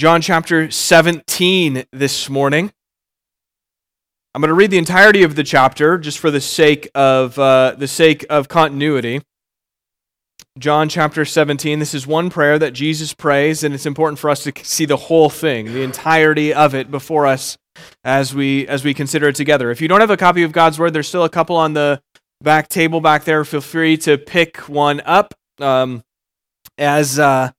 John chapter 17 this morning. I'm going to read the entirety of the chapter just for the sake of uh, the sake of continuity. John chapter 17. This is one prayer that Jesus prays, and it's important for us to see the whole thing, the entirety of it before us as we as we consider it together. If you don't have a copy of God's word, there's still a couple on the back table back there. Feel free to pick one up um, as uh,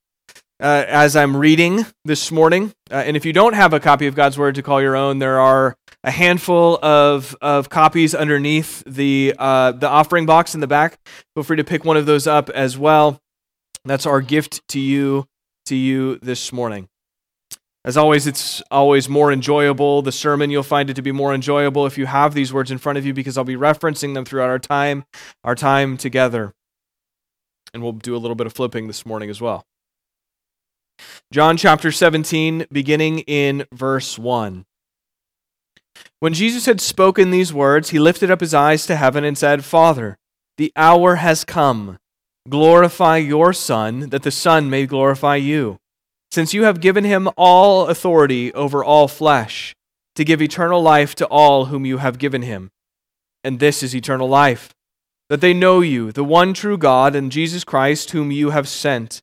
uh, as I'm reading this morning. Uh, and if you don't have a copy of God's Word to call your own, there are a handful of, of copies underneath the, uh, the offering box in the back. Feel free to pick one of those up as well. That's our gift to you to you this morning. As always, it's always more enjoyable. The sermon, you'll find it to be more enjoyable if you have these words in front of you because I'll be referencing them throughout our time, our time together. And we'll do a little bit of flipping this morning as well. John chapter 17, beginning in verse 1. When Jesus had spoken these words, he lifted up his eyes to heaven and said, Father, the hour has come. Glorify your Son, that the Son may glorify you, since you have given him all authority over all flesh, to give eternal life to all whom you have given him. And this is eternal life, that they know you, the one true God, and Jesus Christ, whom you have sent.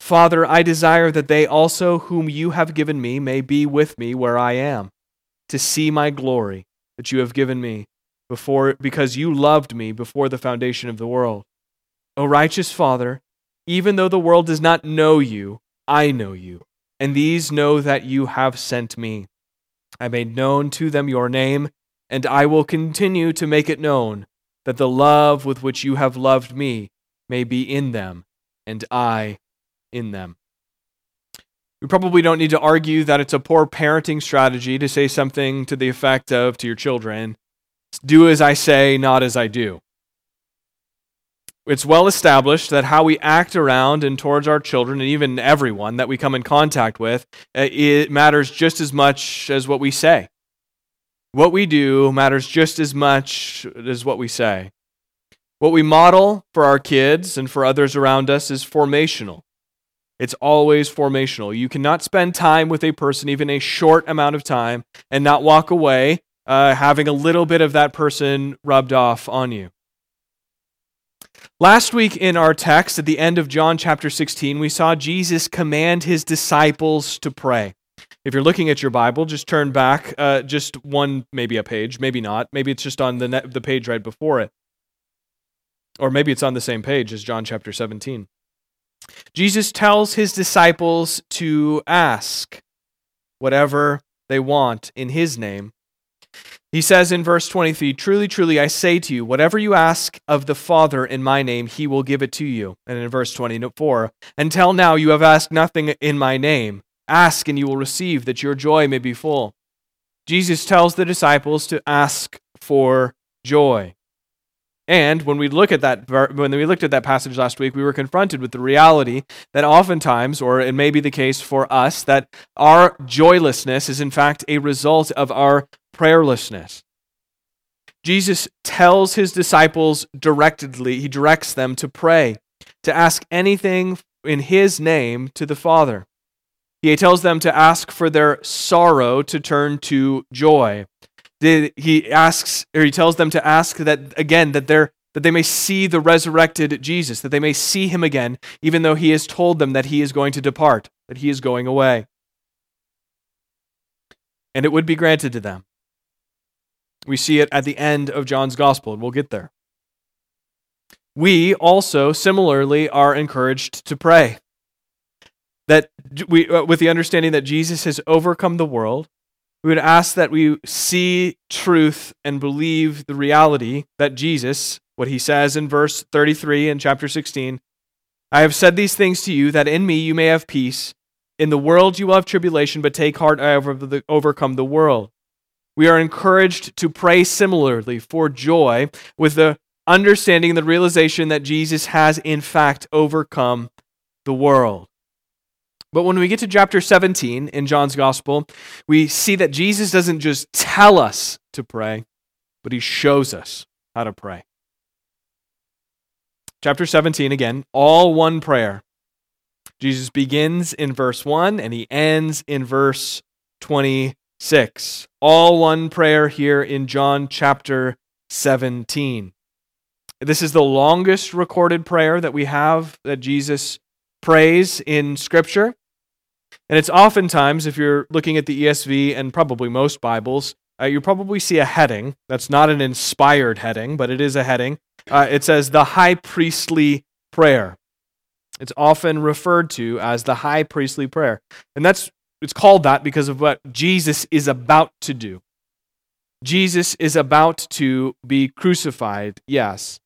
Father, I desire that they also, whom you have given me, may be with me where I am, to see my glory that you have given me before because you loved me before the foundation of the world. O righteous Father, even though the world does not know you, I know you, and these know that you have sent me. I made known to them your name, and I will continue to make it known, that the love with which you have loved me may be in them, and I in them. We probably don't need to argue that it's a poor parenting strategy to say something to the effect of to your children, do as I say, not as I do. It's well established that how we act around and towards our children and even everyone that we come in contact with, uh, it matters just as much as what we say. What we do matters just as much as what we say. What we model for our kids and for others around us is formational. It's always formational. You cannot spend time with a person, even a short amount of time, and not walk away uh, having a little bit of that person rubbed off on you. Last week in our text, at the end of John chapter 16, we saw Jesus command his disciples to pray. If you're looking at your Bible, just turn back uh, just one, maybe a page, maybe not. Maybe it's just on the, net, the page right before it. Or maybe it's on the same page as John chapter 17. Jesus tells his disciples to ask whatever they want in his name. He says in verse 23 Truly, truly, I say to you, whatever you ask of the Father in my name, he will give it to you. And in verse 24, Until now you have asked nothing in my name. Ask and you will receive, that your joy may be full. Jesus tells the disciples to ask for joy. And when we look at that, when we looked at that passage last week, we were confronted with the reality that oftentimes, or it may be the case for us, that our joylessness is in fact a result of our prayerlessness. Jesus tells his disciples directly, he directs them to pray, to ask anything in his name to the Father. He tells them to ask for their sorrow to turn to joy he asks or he tells them to ask that again that they're that they may see the resurrected Jesus, that they may see him again, even though he has told them that he is going to depart, that he is going away. And it would be granted to them. We see it at the end of John's gospel, and we'll get there. We also similarly are encouraged to pray. That we, uh, with the understanding that Jesus has overcome the world, we would ask that we see truth and believe the reality that Jesus, what he says in verse 33 in chapter 16, I have said these things to you that in me you may have peace. In the world you will have tribulation, but take heart, I have overcome the world. We are encouraged to pray similarly for joy with the understanding, and the realization that Jesus has in fact overcome the world. But when we get to chapter 17 in John's gospel, we see that Jesus doesn't just tell us to pray, but he shows us how to pray. Chapter 17, again, all one prayer. Jesus begins in verse 1 and he ends in verse 26. All one prayer here in John chapter 17. This is the longest recorded prayer that we have that Jesus prays in Scripture. And it's oftentimes, if you're looking at the ESV and probably most Bibles, uh, you probably see a heading. That's not an inspired heading, but it is a heading. Uh, it says the high priestly prayer. It's often referred to as the high priestly prayer. And that's it's called that because of what Jesus is about to do. Jesus is about to be crucified, yes.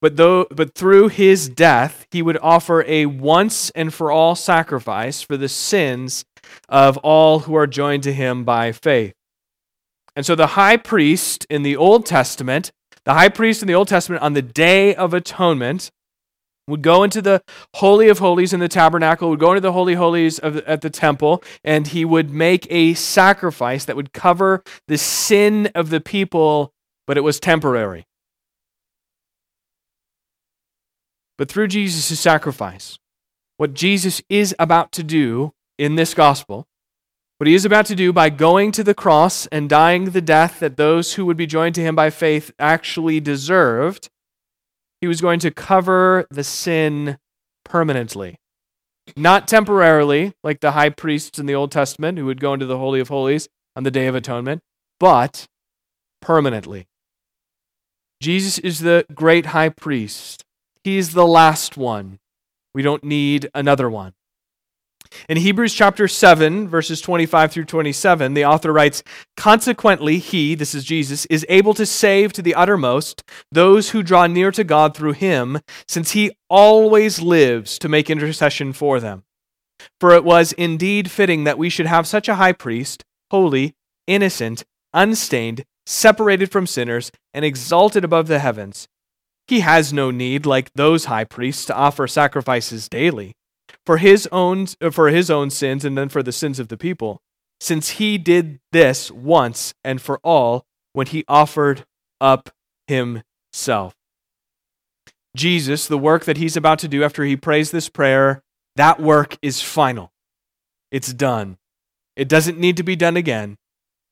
But, though, but through his death, he would offer a once and for all sacrifice for the sins of all who are joined to him by faith. And so the high priest in the Old Testament, the high priest in the Old Testament on the Day of Atonement, would go into the Holy of Holies in the tabernacle, would go into the Holy Holies of, at the temple, and he would make a sacrifice that would cover the sin of the people, but it was temporary. But through Jesus' sacrifice. What Jesus is about to do in this gospel, what he is about to do by going to the cross and dying the death that those who would be joined to him by faith actually deserved, he was going to cover the sin permanently. Not temporarily, like the high priests in the Old Testament who would go into the Holy of Holies on the Day of Atonement, but permanently. Jesus is the great high priest He's the last one. We don't need another one. In Hebrews chapter 7, verses 25 through 27, the author writes Consequently, he, this is Jesus, is able to save to the uttermost those who draw near to God through him, since he always lives to make intercession for them. For it was indeed fitting that we should have such a high priest, holy, innocent, unstained, separated from sinners, and exalted above the heavens he has no need, like those high priests, to offer sacrifices daily for his own for his own sins and then for the sins of the people, since he did this once and for all when he offered up himself. Jesus, the work that he's about to do after he prays this prayer, that work is final. It's done. It doesn't need to be done again.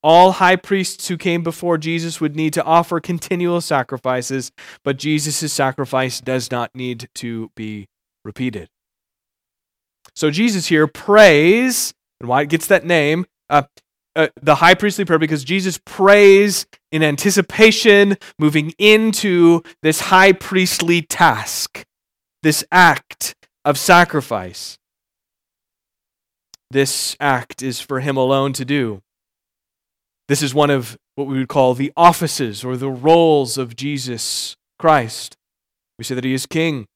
All high priests who came before Jesus would need to offer continual sacrifices, but Jesus' sacrifice does not need to be repeated. So Jesus here prays, and why it gets that name, uh, uh, the high priestly prayer, because Jesus prays in anticipation, moving into this high priestly task, this act of sacrifice. This act is for him alone to do. This is one of what we would call the offices or the roles of Jesus Christ. We say that he is king,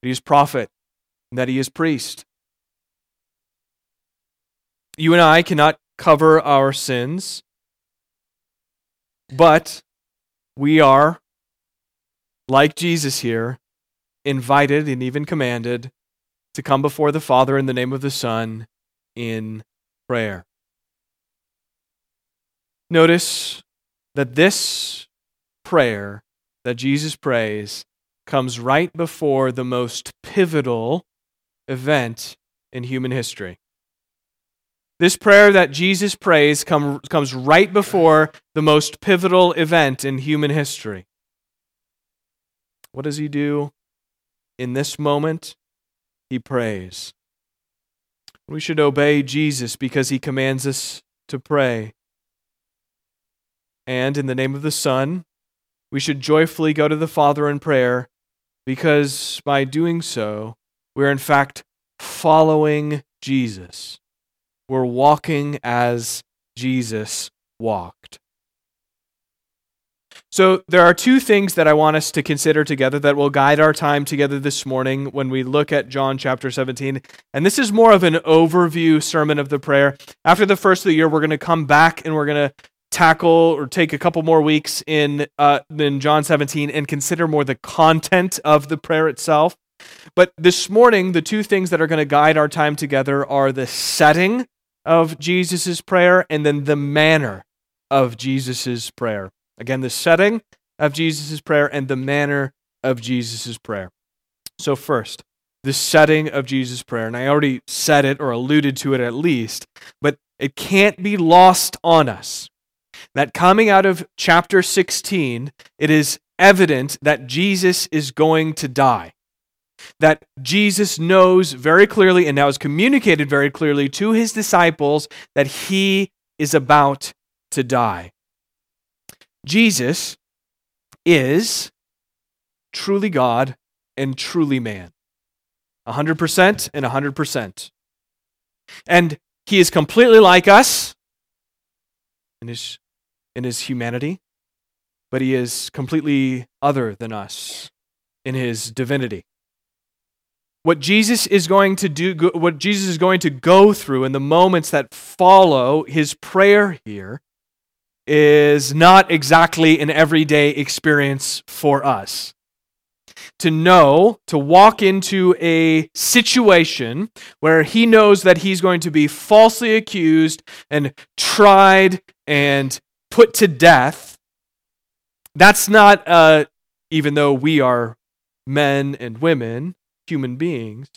that he is prophet, and that he is priest. You and I cannot cover our sins, but we are, like Jesus here, invited and even commanded to come before the Father in the name of the Son in prayer. Notice that this prayer that Jesus prays comes right before the most pivotal event in human history. This prayer that Jesus prays come, comes right before the most pivotal event in human history. What does he do in this moment? He prays. We should obey Jesus because he commands us to pray. And in the name of the Son, we should joyfully go to the Father in prayer because by doing so, we're in fact following Jesus. We're walking as Jesus walked. So, there are two things that I want us to consider together that will guide our time together this morning when we look at John chapter 17. And this is more of an overview sermon of the prayer. After the first of the year, we're going to come back and we're going to tackle or take a couple more weeks in, uh, in John 17 and consider more the content of the prayer itself. But this morning, the two things that are going to guide our time together are the setting of Jesus' prayer and then the manner of Jesus' prayer. Again, the setting of Jesus' prayer and the manner of Jesus' prayer. So, first, the setting of Jesus' prayer. And I already said it or alluded to it at least, but it can't be lost on us that coming out of chapter 16, it is evident that Jesus is going to die that Jesus knows very clearly and now has communicated very clearly to his disciples that he is about to die. Jesus is truly God and truly man. 100% and 100%. And he is completely like us in his, in his humanity, but he is completely other than us in his divinity what Jesus is going to do, what Jesus is going to go through in the moments that follow his prayer here is not exactly an everyday experience for us. To know, to walk into a situation where he knows that he's going to be falsely accused and tried and put to death, that's not, uh, even though we are men and women, human beings.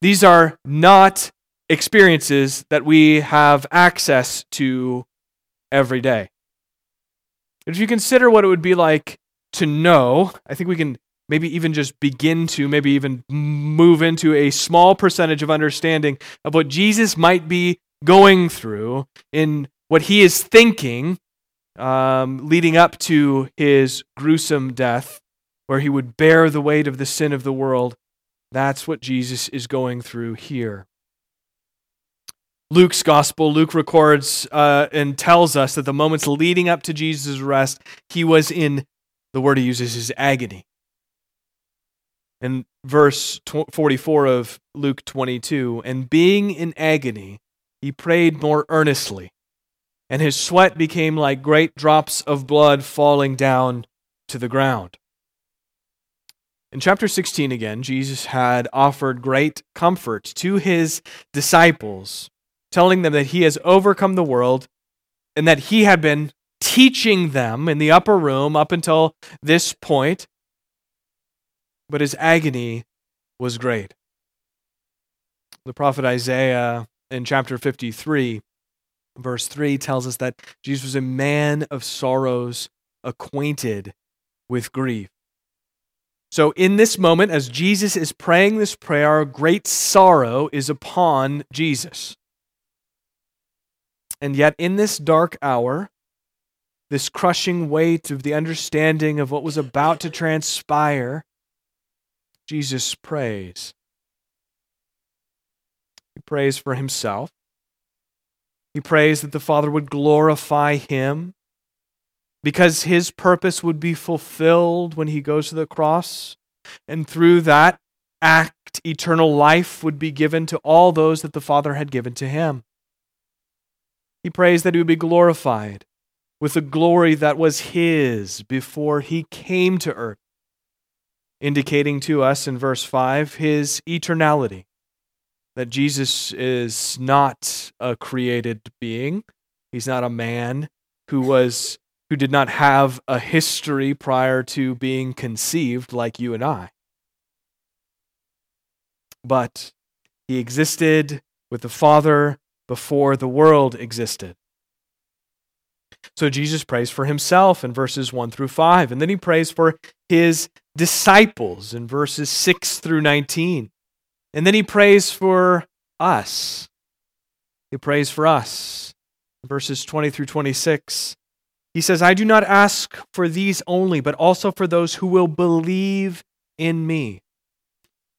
These are not experiences that we have access to every day. If you consider what it would be like to know, I think we can maybe even just begin to, maybe even move into a small percentage of understanding of what Jesus might be going through in what he is thinking um, leading up to his gruesome death where he would bear the weight of the sin of the world. That's what Jesus is going through here. Luke's gospel, Luke records uh, and tells us that the moments leading up to Jesus' arrest, he was in, the word he uses is agony. In verse 44 of Luke 22, and being in agony, he prayed more earnestly, and his sweat became like great drops of blood falling down to the ground. In chapter 16, again, Jesus had offered great comfort to his disciples, telling them that he has overcome the world and that he had been teaching them in the upper room up until this point. But his agony was great. The prophet Isaiah in chapter 53 Verse 3 tells us that Jesus was a man of sorrows, acquainted with grief. So, in this moment, as Jesus is praying this prayer, great sorrow is upon Jesus. And yet, in this dark hour, this crushing weight of the understanding of what was about to transpire, Jesus prays. He prays for himself. He prays that the Father would glorify him because his purpose would be fulfilled when he goes to the cross. And through that act, eternal life would be given to all those that the Father had given to him. He prays that he would be glorified with the glory that was his before he came to earth, indicating to us in verse 5 his eternality. That Jesus is not a created being, he's not a man who was who did not have a history prior to being conceived like you and I. But he existed with the Father before the world existed. So Jesus prays for himself in verses 1 through 5, and then he prays for his disciples in verses 6 through 19. And then he prays for us. He prays for us. Verses 20 through 26. He says, I do not ask for these only, but also for those who will believe in me.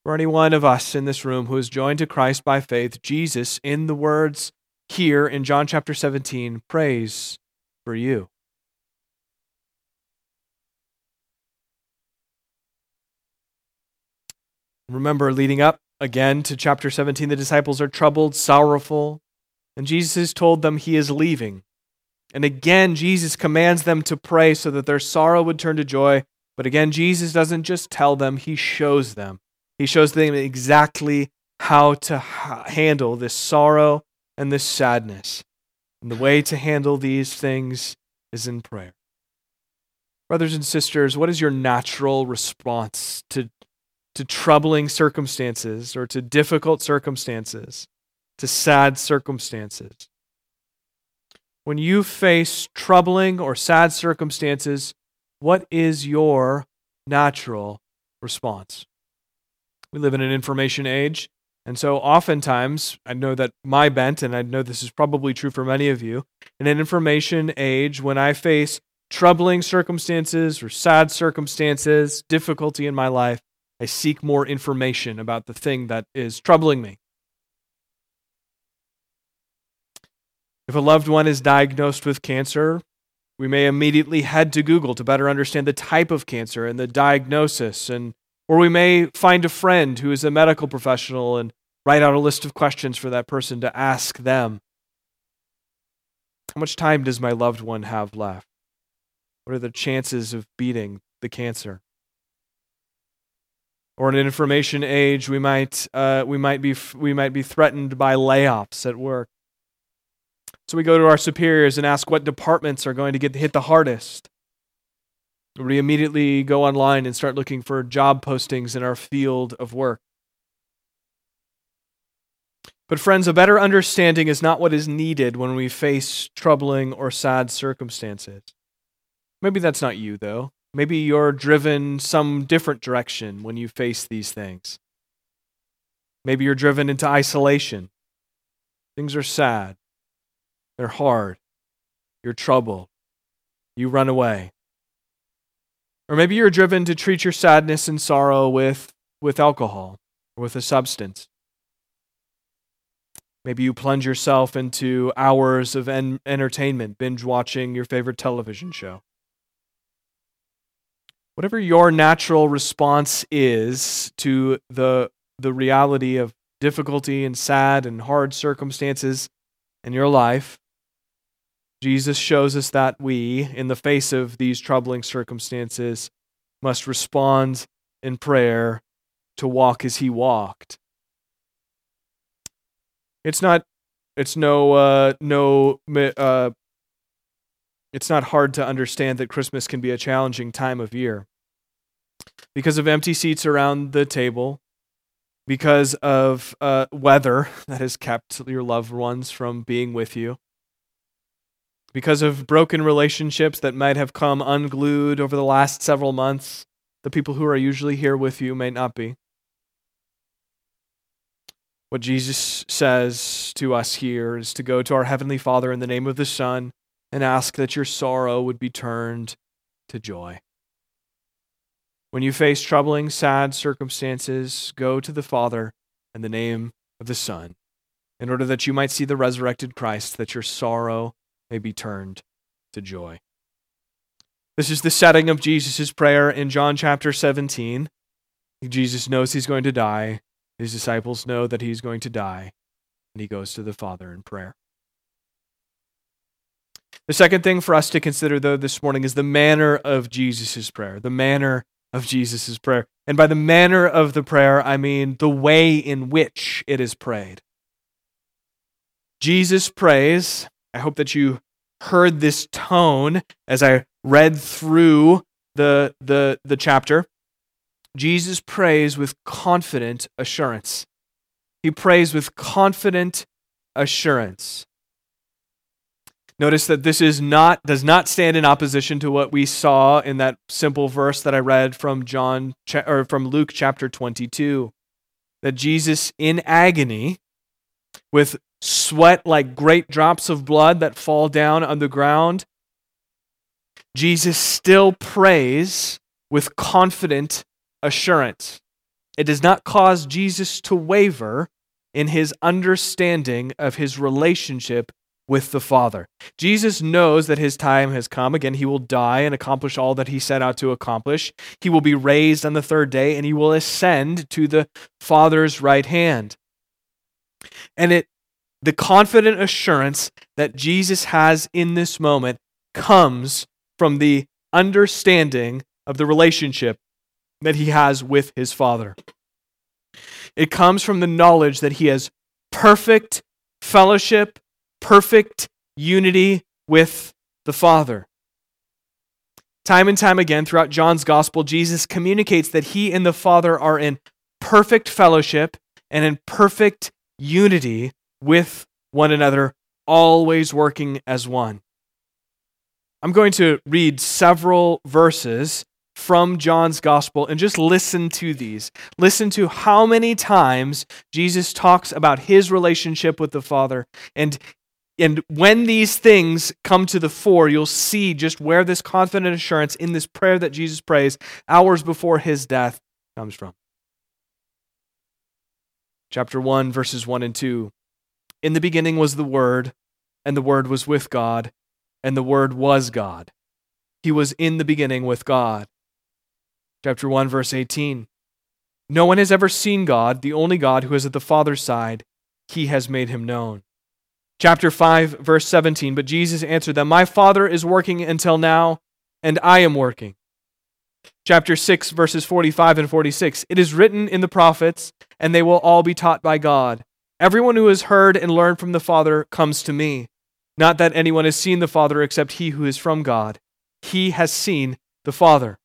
For any one of us in this room who is joined to Christ by faith, Jesus, in the words here in John chapter 17, prays for you. Remember, leading up again to chapter 17, the disciples are troubled, sorrowful, and Jesus has told them he is leaving. And again, Jesus commands them to pray so that their sorrow would turn to joy. But again, Jesus doesn't just tell them, he shows them. He shows them exactly how to handle this sorrow and this sadness. And the way to handle these things is in prayer. Brothers and sisters, what is your natural response to, to troubling circumstances or to difficult circumstances, to sad circumstances? When you face troubling or sad circumstances, what is your natural response? We live in an information age, and so oftentimes, I know that my bent, and I know this is probably true for many of you, in an information age, when I face troubling circumstances or sad circumstances, difficulty in my life, I seek more information about the thing that is troubling me. If a loved one is diagnosed with cancer, we may immediately head to Google to better understand the type of cancer and the diagnosis, and or we may find a friend who is a medical professional and write out a list of questions for that person to ask them. How much time does my loved one have left? What are the chances of beating the cancer? Or in an information age, we might, uh, we, might be, we might be threatened by layoffs at work. So we go to our superiors and ask what departments are going to get hit the hardest. We immediately go online and start looking for job postings in our field of work. But, friends, a better understanding is not what is needed when we face troubling or sad circumstances. Maybe that's not you, though. Maybe you're driven some different direction when you face these things. Maybe you're driven into isolation. Things are sad. They're hard. You're troubled. You run away. Or maybe you're driven to treat your sadness and sorrow with, with alcohol or with a substance. Maybe you plunge yourself into hours of en- entertainment, binge watching your favorite television show. Whatever your natural response is to the, the reality of difficulty and sad and hard circumstances in your life, Jesus shows us that we, in the face of these troubling circumstances, must respond in prayer to walk as he walked. It's not, it's no, uh, no, uh, it's not hard to understand that Christmas can be a challenging time of year because of empty seats around the table, because of uh, weather that has kept your loved ones from being with you because of broken relationships that might have come unglued over the last several months. The people who are usually here with you may not be. What Jesus says to us here is to go to our Heavenly Father in the name of the Son and ask that your sorrow would be turned to joy. When you face troubling, sad circumstances, go to the Father in the name of the Son, in order that you might see the resurrected Christ, that your sorrow may be turned to joy. This is the setting of Jesus' prayer in John chapter 17. Jesus knows he's going to die. His disciples know that he's going to die, and he goes to the Father in prayer. The second thing for us to consider, though, this morning is the manner of Jesus' prayer. The manner of Jesus' prayer. And by the manner of the prayer, I mean the way in which it is prayed. Jesus prays. I hope that you heard this tone as I read through the, the, the chapter. Jesus prays with confident assurance. He prays with confident assurance. Notice that this is not does not stand in opposition to what we saw in that simple verse that I read from John or from Luke chapter 22 that Jesus in agony with sweat like great drops of blood that fall down on the ground Jesus still prays with confident assurance. It does not cause Jesus to waver in his understanding of his relationship with the Father. Jesus knows that his time has come. Again, he will die and accomplish all that he set out to accomplish. He will be raised on the third day and he will ascend to the Father's right hand. And it the confident assurance that Jesus has in this moment comes from the understanding of the relationship that he has with his Father. It comes from the knowledge that he has perfect fellowship perfect unity with the Father. Time and time again throughout John's gospel, Jesus communicates that he and the Father are in perfect fellowship and in perfect unity with one another, always working as one. I'm going to read several verses from John's gospel and just listen to these. Listen to how many times Jesus talks about his relationship with the Father and and when these things come to the fore, you'll see just where this confident assurance in this prayer that Jesus prays hours before his death comes from. Chapter 1, verses 1 and 2. In the beginning was the Word, and the Word was with God, and the Word was God. He was in the beginning with God. Chapter 1, verse 18. No one has ever seen God, the only God who is at the Father's side. He has made him known. Chapter 5, verse 17. But Jesus answered them, My Father is working until now, and I am working. Chapter 6, verses 45 and 46. It is written in the prophets, and they will all be taught by God. Everyone who has heard and learned from the Father comes to me. Not that anyone has seen the Father except he who is from God. He has seen the Father.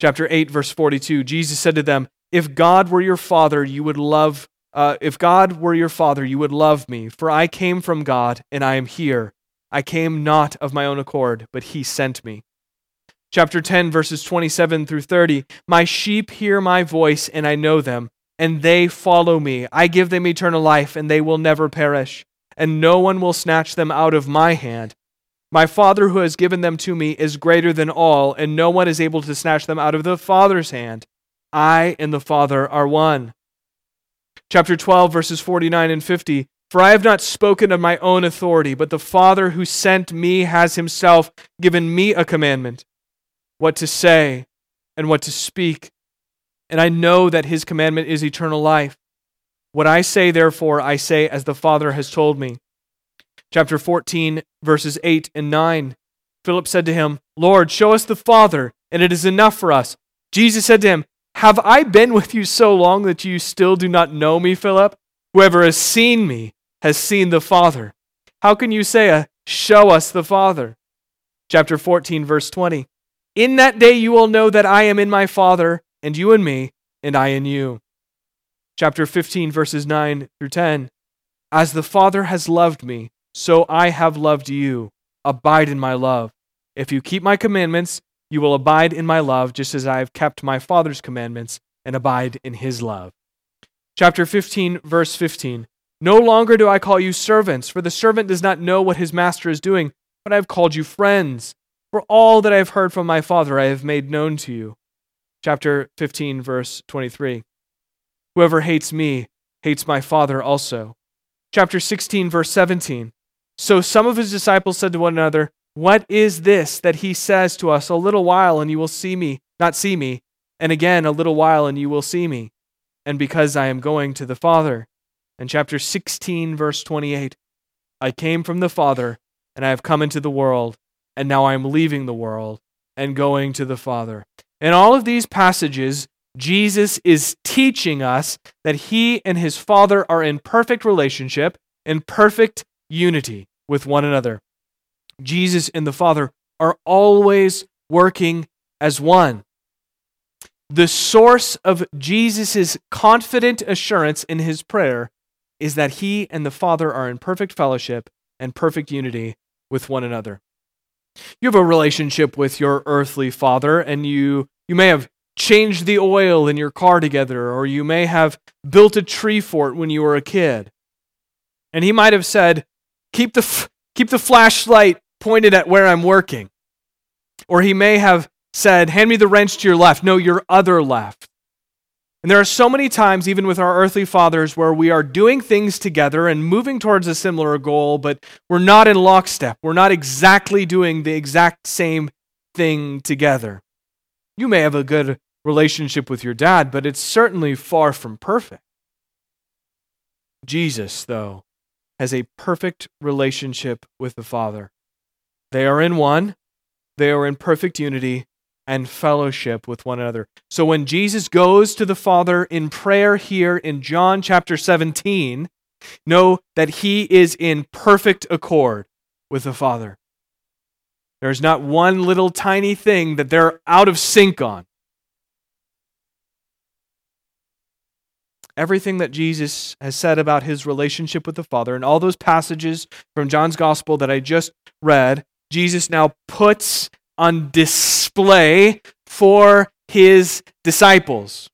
Chapter 8, verse 42. Jesus said to them, If God were your Father, you would love uh, if God were your father, you would love me, for I came from God, and I am here. I came not of my own accord, but he sent me. Chapter 10, verses 27 through 30 My sheep hear my voice, and I know them, and they follow me. I give them eternal life, and they will never perish, and no one will snatch them out of my hand. My Father who has given them to me is greater than all, and no one is able to snatch them out of the Father's hand. I and the Father are one chapter 12, verses 49 and 50. For I have not spoken of my own authority, but the Father who sent me has himself given me a commandment what to say and what to speak. And I know that his commandment is eternal life. What I say, therefore, I say as the Father has told me. Chapter 14, verses 8 and 9. Philip said to him, Lord, show us the Father, and it is enough for us. Jesus said to him, have I been with you so long that you still do not know me, Philip? Whoever has seen me has seen the Father. How can you say, uh, Show us the Father? Chapter 14, verse 20. In that day you will know that I am in my Father, and you in me, and I in you. Chapter 15, verses 9 through 10. As the Father has loved me, so I have loved you. abide in my love. If you keep my commandments, you will abide in my love, just as I have kept my Father's commandments and abide in his love. Chapter 15, verse 15. No longer do I call you servants, for the servant does not know what his master is doing, but I have called you friends. For all that I have heard from my Father I have made known to you. Chapter 15, verse 23. Whoever hates me hates my Father also. Chapter 16, verse 17. So some of his disciples said to one another, What is this that he says to us, A little while and you will see me, not see me, and again a little while and you will see me, and because I am going to the Father. And chapter 16, verse 28. I came from the Father, and I have come into the world, and now I am leaving the world and going to the Father. In all of these passages, Jesus is teaching us that he and his Father are in perfect relationship, in perfect unity with one another. Jesus and the Father are always working as one. The source of Jesus' confident assurance in his prayer is that he and the Father are in perfect fellowship and perfect unity with one another. You have a relationship with your earthly father, and you, you may have changed the oil in your car together, or you may have built a tree fort when you were a kid. And he might have said, Keep the, f- keep the flashlight pointed at where I'm working. Or he may have said, Hand me the wrench to your left. No, your other left. And there are so many times, even with our earthly fathers, where we are doing things together and moving towards a similar goal, but we're not in lockstep. We're not exactly doing the exact same thing together. You may have a good relationship with your dad, but it's certainly far from perfect. Jesus, though, has a perfect relationship with the Father. They are in one, they are in perfect unity, and fellowship with one another. So when Jesus goes to the Father in prayer here in John chapter 17, know that he is in perfect accord with the Father. There's not one little tiny thing that they're out of sync on. Everything that Jesus has said about his relationship with the Father and all those passages from John's Gospel that I just read, Jesus now puts on display for his disciples.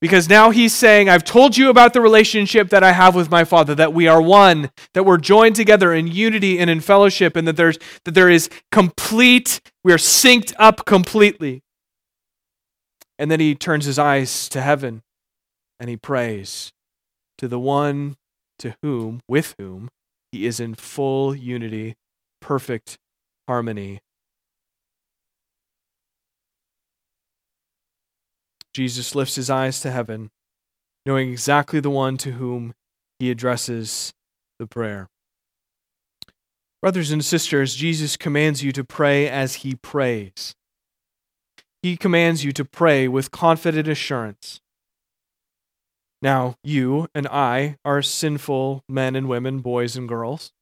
Because now he's saying, I've told you about the relationship that I have with my Father, that we are one, that we're joined together in unity and in fellowship, and that, there's, that there is complete, we are synced up completely. And then he turns his eyes to heaven and he prays to the one to whom, with whom, he is in full unity, perfect harmony, Jesus lifts his eyes to heaven, knowing exactly the one to whom he addresses the prayer. Brothers and sisters, Jesus commands you to pray as he prays. He commands you to pray with confident assurance. Now, you and I are sinful men and women, boys and girls.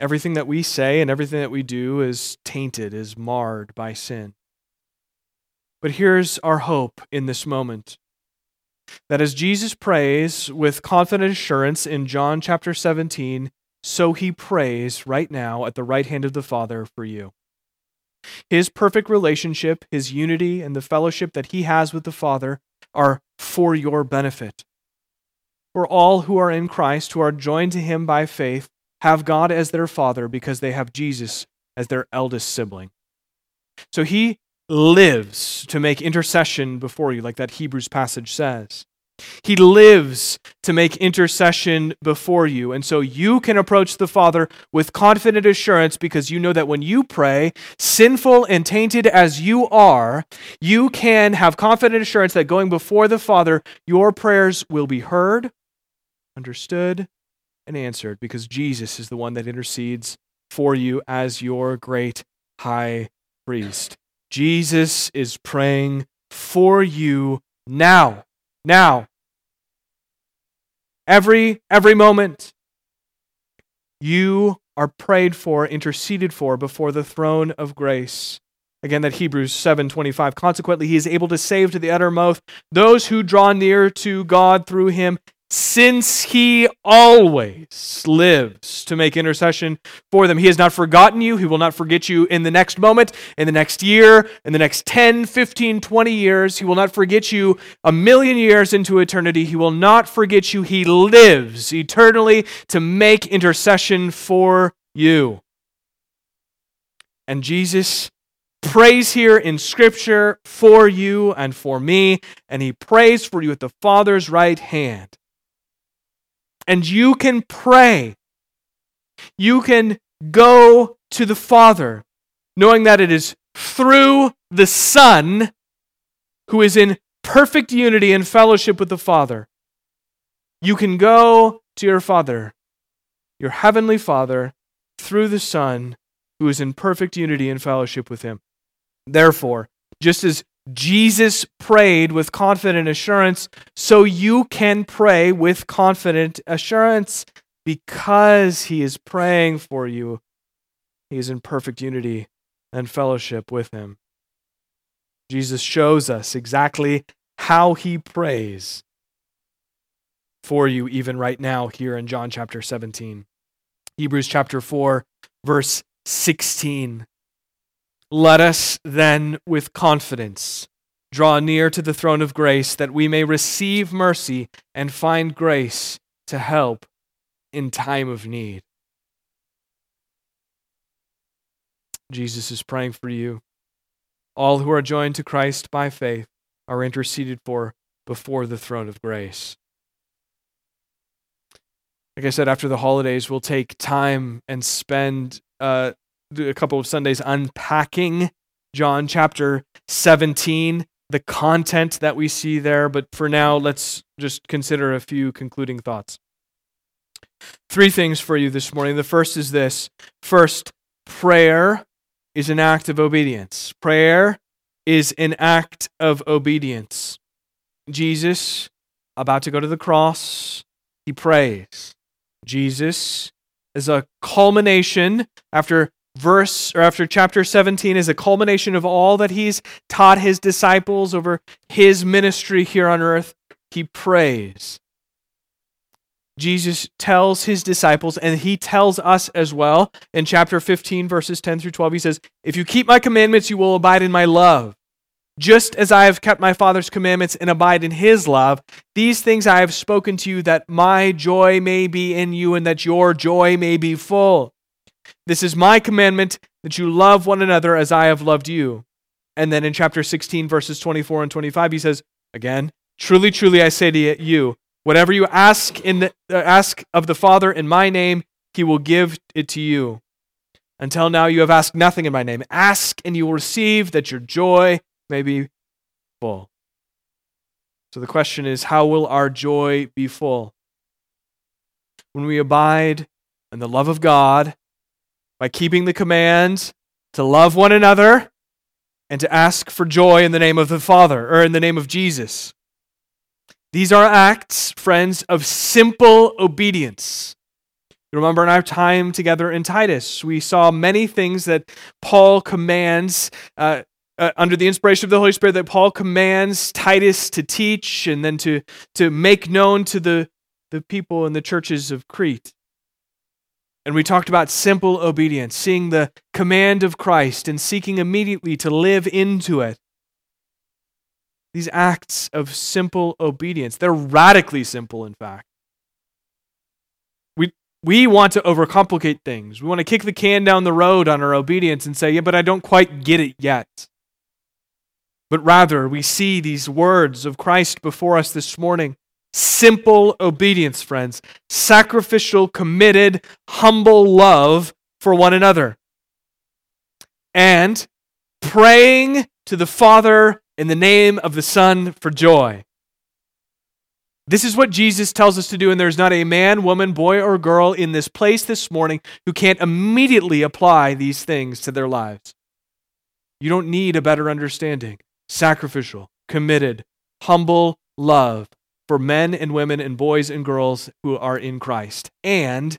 Everything that we say and everything that we do is tainted, is marred by sin. But here's our hope in this moment that as Jesus prays with confident assurance in John chapter 17, so he prays right now at the right hand of the Father for you. His perfect relationship, his unity, and the fellowship that he has with the Father are for your benefit. For all who are in Christ, who are joined to him by faith, have God as their Father because they have Jesus as their eldest sibling. So he lives to make intercession before you, like that Hebrews passage says. He lives to make intercession before you. And so you can approach the Father with confident assurance because you know that when you pray, sinful and tainted as you are, you can have confident assurance that going before the Father, your prayers will be heard, understood, and answered because Jesus is the one that intercedes for you as your great high priest. Jesus is praying for you now. Now. Every every moment you are prayed for, interceded for before the throne of grace. Again, that Hebrews 7:25. Consequently, he is able to save to the uttermost those who draw near to God through him, since he always lives to make intercession for them. He has not forgotten you. He will not forget you in the next moment, in the next year, in the next 10, 15, 20 years. He will not forget you a million years into eternity. He will not forget you. He lives eternally to make intercession for you. And Jesus prays here in Scripture for you and for me, and he prays for you at the Father's right hand. And you can pray. You can go to the Father, knowing that it is through the Son who is in perfect unity and fellowship with the Father. You can go to your Father, your heavenly Father, through the Son who is in perfect unity and fellowship with Him. Therefore, just as Jesus prayed with confident assurance, so you can pray with confident assurance because he is praying for you. He is in perfect unity and fellowship with him. Jesus shows us exactly how he prays for you, even right now, here in John chapter 17. Hebrews chapter 4, verse 16. Let us then with confidence draw near to the throne of grace that we may receive mercy and find grace to help in time of need. Jesus is praying for you. All who are joined to Christ by faith are interceded for before the throne of grace. Like I said, after the holidays, we'll take time and spend uh, a couple of Sundays unpacking John chapter 17, the content that we see there. But for now, let's just consider a few concluding thoughts. Three things for you this morning. The first is this first, prayer is an act of obedience. Prayer is an act of obedience. Jesus, about to go to the cross, he prays. Jesus is a culmination after verse or after chapter 17 is a culmination of all that he's taught his disciples over his ministry here on earth. He prays. Jesus tells his disciples, and he tells us as well in chapter 15, verses 10 through 12. He says, If you keep my commandments, you will abide in my love. Just as I have kept my Father's commandments and abide in his love, these things I have spoken to you, that my joy may be in you and that your joy may be full. This is my commandment that you love one another as I have loved you. And then in chapter 16, verses 24 and 25, he says, Again, truly, truly, I say to you, whatever you ask, in the, uh, ask of the Father in my name, he will give it to you. Until now, you have asked nothing in my name. Ask, and you will receive, that your joy may be full. So the question is, how will our joy be full? When we abide in the love of God by keeping the commands to love one another and to ask for joy in the name of the Father or in the name of Jesus. These are acts, friends, of simple obedience. remember in our time together in Titus, we saw many things that Paul commands uh, uh, under the inspiration of the Holy Spirit that Paul commands Titus to teach and then to, to make known to the, the people in the churches of Crete. And we talked about simple obedience, seeing the command of Christ and seeking immediately to live into it. These acts of simple obedience, they're radically simple, in fact. We, we want to overcomplicate things. We want to kick the can down the road on our obedience and say, yeah, but I don't quite get it yet. But rather, we see these words of Christ before us this morning Simple obedience, friends. Sacrificial, committed, humble love for one another. And praying to the Father in the name of the Son for joy. This is what Jesus tells us to do, and there's not a man, woman, boy, or girl in this place this morning who can't immediately apply these things to their lives. You don't need a better understanding. Sacrificial, committed, humble love for men and women and boys and girls who are in Christ, and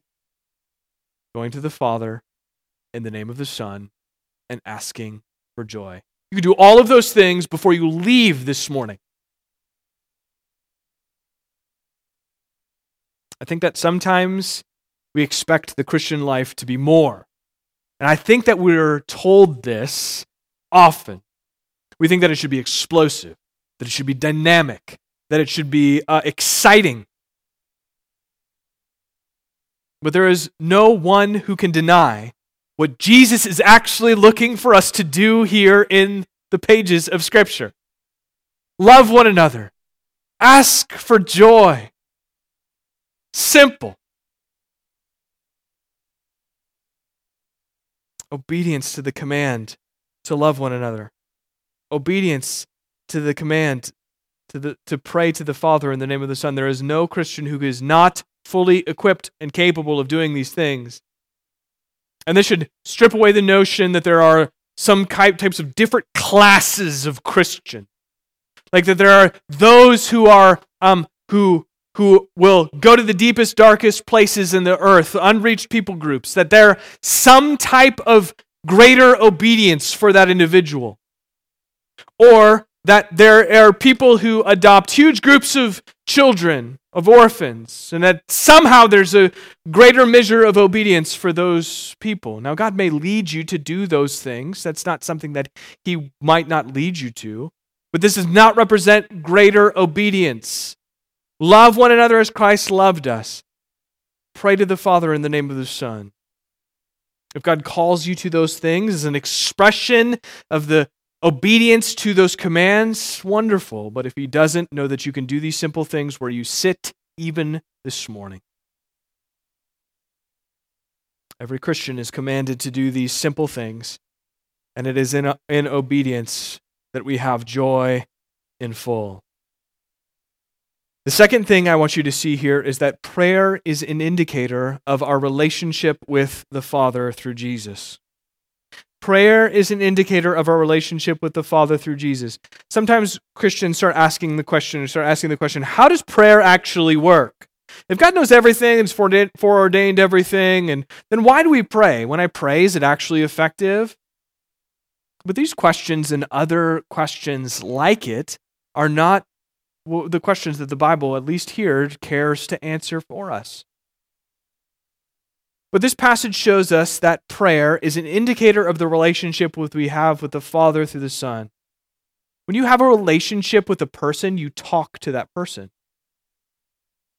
going to the Father in the name of the Son and asking for joy. You can do all of those things before you leave this morning. I think that sometimes we expect the Christian life to be more. And I think that we're told this often. We think that it should be explosive, that it should be dynamic, that it should be uh, exciting. But there is no one who can deny what Jesus is actually looking for us to do here in the pages of Scripture. Love one another, ask for joy. Simple. Obedience to the command to love one another. Obedience to the command to, the, to pray to the Father in the name of the Son. There is no Christian who is not fully equipped and capable of doing these things. And this should strip away the notion that there are some types of different classes of Christian. Like that there are those who are um, who who will go to the deepest, darkest places in the earth, unreached people groups, that there some type of greater obedience for that individual. Or that there are people who adopt huge groups of children, of orphans, and that somehow there's a greater measure of obedience for those people. Now, God may lead you to do those things. That's not something that He might not lead you to. But this does not represent greater obedience. Love one another as Christ loved us. Pray to the Father in the name of the Son. If God calls you to those things as an expression of the obedience to those commands, wonderful. But if He doesn't, know that you can do these simple things where you sit even this morning. Every Christian is commanded to do these simple things, and it is in, in obedience that we have joy in full. The second thing I want you to see here is that prayer is an indicator of our relationship with the Father through Jesus. Prayer is an indicator of our relationship with the Father through Jesus. Sometimes Christians start asking the question, start asking the question, how does prayer actually work? If God knows everything has foreordained everything, and then why do we pray? When I pray, is it actually effective? But these questions and other questions like it are not the questions that the Bible, at least here, cares to answer for us. But this passage shows us that prayer is an indicator of the relationship that we have with the Father through the Son. When you have a relationship with a person, you talk to that person.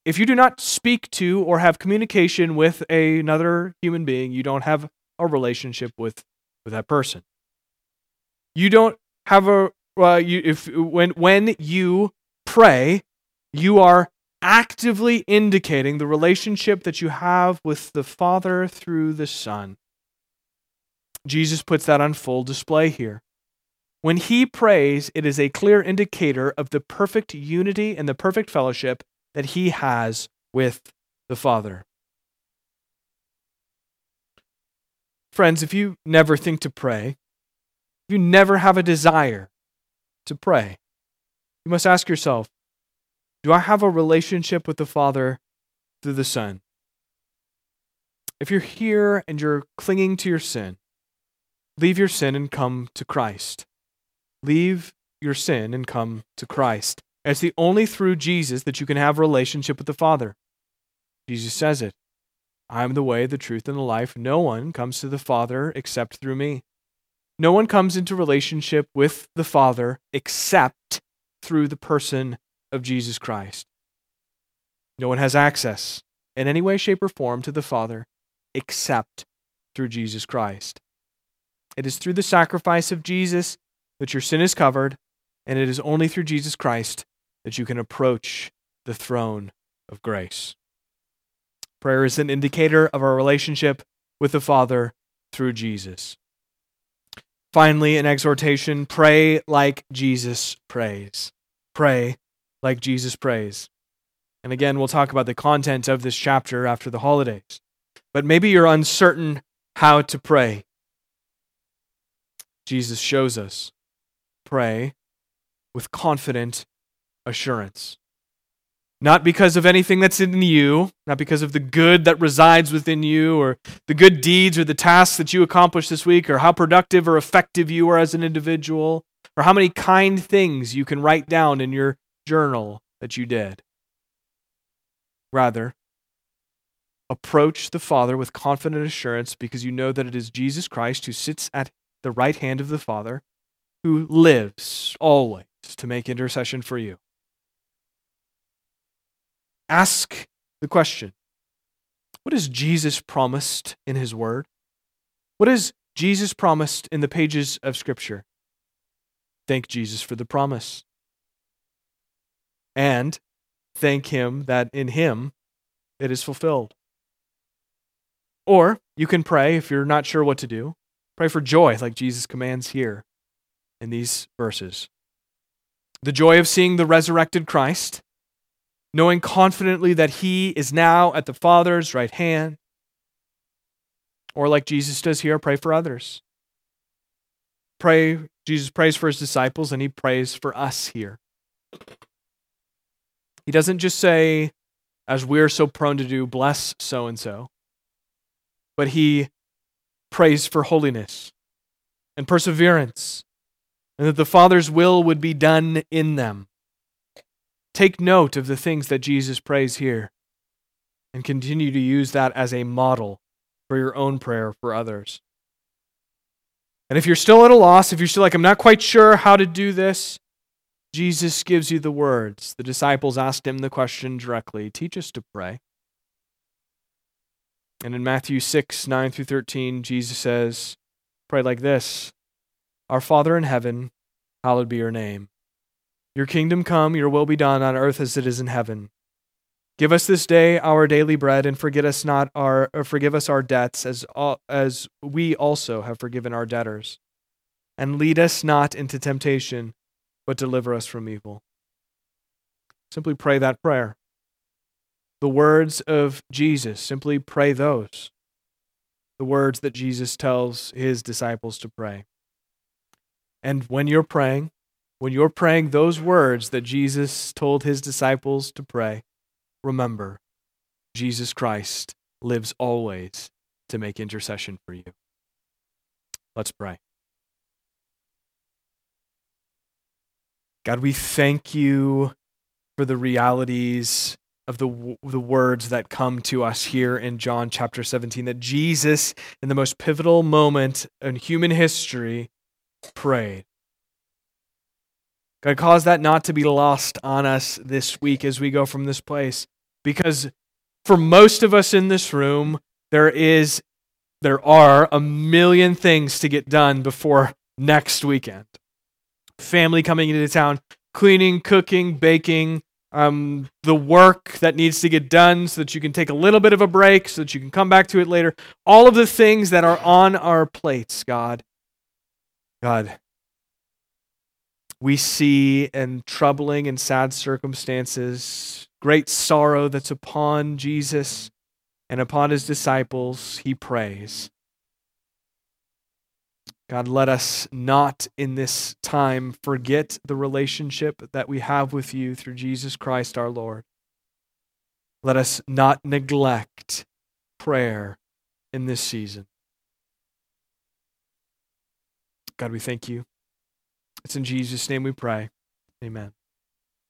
If you do not speak to or have communication with another human being, you don't have a relationship with, with that person. You don't have a uh, you, if when when you pray, you are actively indicating the relationship that you have with the Father through the Son. Jesus puts that on full display here. When he prays, it is a clear indicator of the perfect unity and the perfect fellowship that he has with the Father. Friends, if you never think to pray, if you never have a desire to pray, you must ask yourself Do I have a relationship with the Father through the Son? If you're here and you're clinging to your sin, leave your sin and come to Christ. Leave your sin and come to Christ. It's the only through Jesus that you can have relationship with the Father. Jesus says it. I am the way, the truth, and the life. No one comes to the Father except through me. No one comes into relationship with the Father except through the person of Jesus Christ. No one has access in any way, shape, or form to the Father except through Jesus Christ. It is through the sacrifice of Jesus that your sin is covered, and it is only through Jesus Christ that you can approach the throne of grace. Prayer is an indicator of our relationship with the Father through Jesus. Finally, an exhortation pray like Jesus prays. Pray like Jesus prays. And again, we'll talk about the content of this chapter after the holidays. But maybe you're uncertain how to pray. Jesus shows us pray with confident assurance. Not because of anything that's in you, not because of the good that resides within you, or the good deeds or the tasks that you accomplished this week, or how productive or effective you are as an individual, or how many kind things you can write down in your journal that you did. Rather, approach the Father with confident assurance because you know that it is Jesus Christ who sits at the right hand of the Father, who lives always to make intercession for you. Ask the question What is Jesus promised in his word? What is Jesus promised in the pages of Scripture? Thank Jesus for the promise. And thank him that in him it is fulfilled. Or you can pray if you're not sure what to do. Pray for joy, like Jesus commands here in these verses. The joy of seeing the resurrected Christ, knowing confidently that he is now at the Father's right hand. Or, like Jesus does here, pray for others. Pray, Jesus prays for his disciples and he prays for us here. He doesn't just say, as we're so prone to do, bless so and so, but he prays for holiness and perseverance, and that the Father's will would be done in them. Take note of the things that Jesus prays here and continue to use that as a model for your own prayer for others. And if you're still at a loss, if you're still like, I'm not quite sure how to do this, Jesus gives you the words. The disciples asked him the question directly Teach us to pray. And in Matthew 6, 9 through 13, Jesus says, Pray like this Our Father in heaven, hallowed be your name. Your kingdom come, your will be done on earth as it is in heaven. Give us this day our daily bread, and forget us not our, forgive us our debts, as, as we also have forgiven our debtors. And lead us not into temptation, but deliver us from evil. Simply pray that prayer the words of Jesus. Simply pray those. The words that Jesus tells his disciples to pray. And when you're praying, when you're praying those words that Jesus told his disciples to pray, remember Jesus Christ lives always to make intercession for you. Let's pray. God, we thank you for the realities of the, the words that come to us here in John chapter 17 that Jesus, in the most pivotal moment in human history, prayed. God, cause that not to be lost on us this week as we go from this place. Because for most of us in this room, there is there are a million things to get done before next weekend. Family coming into town, cleaning, cooking, baking, um, the work that needs to get done so that you can take a little bit of a break, so that you can come back to it later. All of the things that are on our plates, God. God, we see in troubling and sad circumstances great sorrow that's upon Jesus and upon his disciples. He prays. God, let us not in this time forget the relationship that we have with you through Jesus Christ our Lord. Let us not neglect prayer in this season. God, we thank you. It's in Jesus' name we pray. Amen.